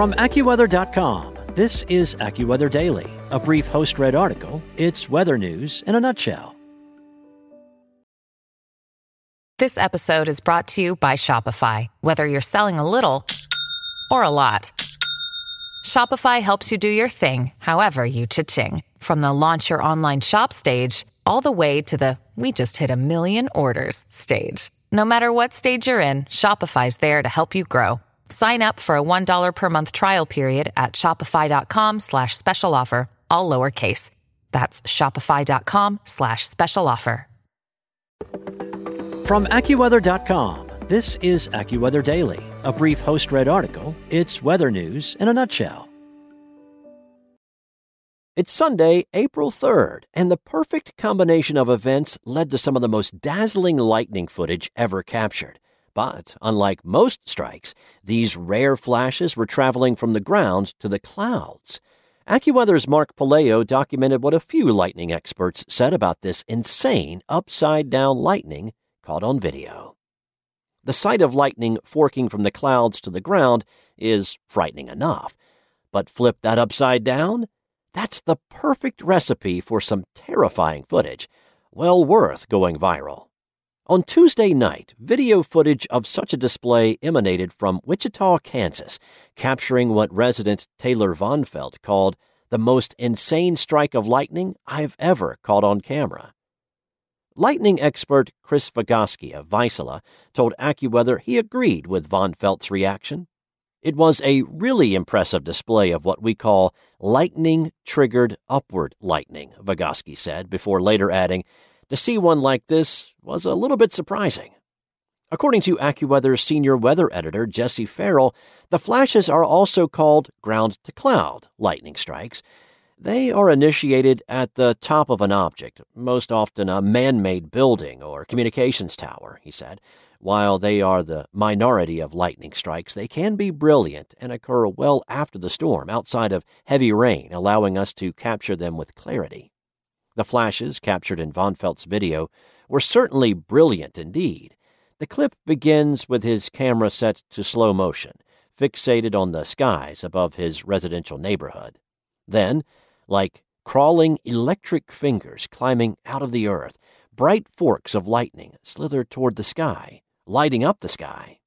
From AccuWeather.com, this is AccuWeather Daily, a brief host read article. It's weather news in a nutshell. This episode is brought to you by Shopify. Whether you're selling a little or a lot, Shopify helps you do your thing, however you cha-ching. From the launch your online shop stage, all the way to the we just hit a million orders stage. No matter what stage you're in, Shopify's there to help you grow. Sign up for a $1 per month trial period at shopify.com slash special offer, all lowercase. That's shopify.com slash special offer. From AccuWeather.com, this is AccuWeather Daily, a brief host read article. It's weather news in a nutshell. It's Sunday, April 3rd, and the perfect combination of events led to some of the most dazzling lightning footage ever captured. But, unlike most strikes, these rare flashes were traveling from the ground to the clouds. AccuWeather's Mark Puleo documented what a few lightning experts said about this insane upside down lightning caught on video. The sight of lightning forking from the clouds to the ground is frightening enough. But flip that upside down? That's the perfect recipe for some terrifying footage, well worth going viral. On Tuesday night, video footage of such a display emanated from Wichita, Kansas, capturing what resident Taylor Vonfelt called the most insane strike of lightning I've ever caught on camera. Lightning expert Chris Vagasky of Vaisala told AccuWeather he agreed with Vonfelt's reaction. It was a really impressive display of what we call lightning triggered upward lightning, Vagasky said, before later adding, to see one like this was a little bit surprising. According to AccuWeather's senior weather editor, Jesse Ferrell, the flashes are also called ground to cloud lightning strikes. They are initiated at the top of an object, most often a man made building or communications tower, he said. While they are the minority of lightning strikes, they can be brilliant and occur well after the storm, outside of heavy rain, allowing us to capture them with clarity. The flashes captured in Vonfelt's video were certainly brilliant indeed. The clip begins with his camera set to slow motion, fixated on the skies above his residential neighborhood. Then, like crawling electric fingers climbing out of the earth, bright forks of lightning slither toward the sky, lighting up the sky.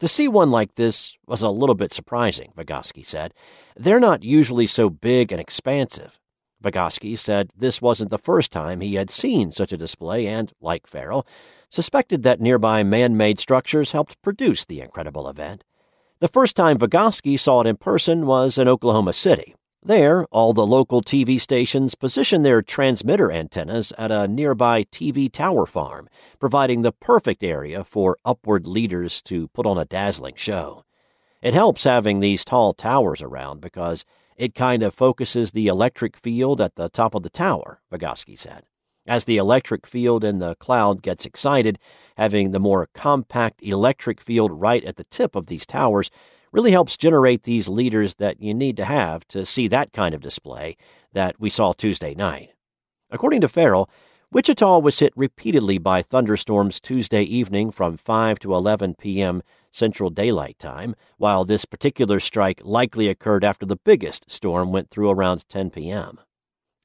To see one like this was a little bit surprising, Vagasky said. They're not usually so big and expansive. Vagasky said this wasn't the first time he had seen such a display and, like Ferrell, suspected that nearby man made structures helped produce the incredible event. The first time Vagasky saw it in person was in Oklahoma City. There, all the local TV stations positioned their transmitter antennas at a nearby TV tower farm, providing the perfect area for upward leaders to put on a dazzling show. It helps having these tall towers around because it kind of focuses the electric field at the top of the tower, Vagasky said. As the electric field in the cloud gets excited, having the more compact electric field right at the tip of these towers really helps generate these leaders that you need to have to see that kind of display that we saw Tuesday night. According to Ferrell, Wichita was hit repeatedly by thunderstorms Tuesday evening from 5 to 11 p.m. Central Daylight Time, while this particular strike likely occurred after the biggest storm went through around 10 p.m.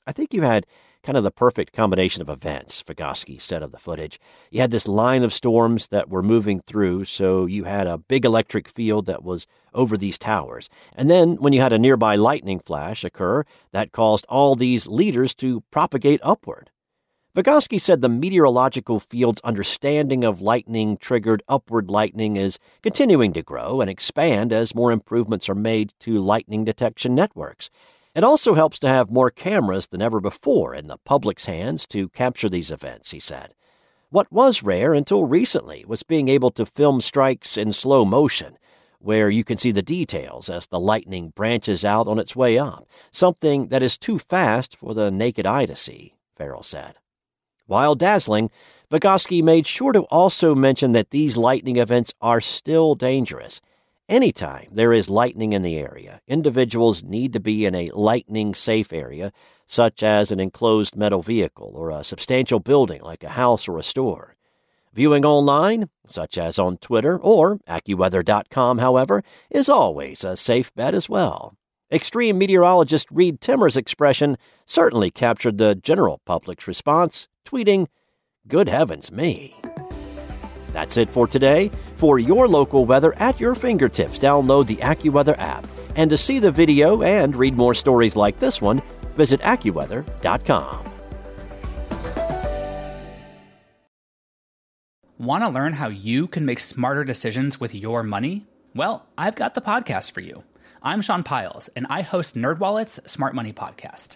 I think you had kind of the perfect combination of events, Vagasky said of the footage. You had this line of storms that were moving through, so you had a big electric field that was over these towers. And then when you had a nearby lightning flash occur, that caused all these leaders to propagate upward. Vagasky said the meteorological field's understanding of lightning triggered upward lightning is continuing to grow and expand as more improvements are made to lightning detection networks. It also helps to have more cameras than ever before in the public's hands to capture these events, he said. What was rare until recently was being able to film strikes in slow motion, where you can see the details as the lightning branches out on its way up, something that is too fast for the naked eye to see, Ferrell said. While dazzling, Vagasky made sure to also mention that these lightning events are still dangerous. Anytime there is lightning in the area, individuals need to be in a lightning safe area, such as an enclosed metal vehicle or a substantial building like a house or a store. Viewing online, such as on Twitter or AccuWeather.com, however, is always a safe bet as well. Extreme meteorologist Reed Timmer's expression certainly captured the general public's response, tweeting, Good heavens me. That's it for today. For your local weather at your fingertips, download the AccuWeather app. And to see the video and read more stories like this one, visit AccuWeather.com. Want to learn how you can make smarter decisions with your money? Well, I've got the podcast for you. I'm Sean Pyles, and I host NerdWallet's Smart Money Podcast.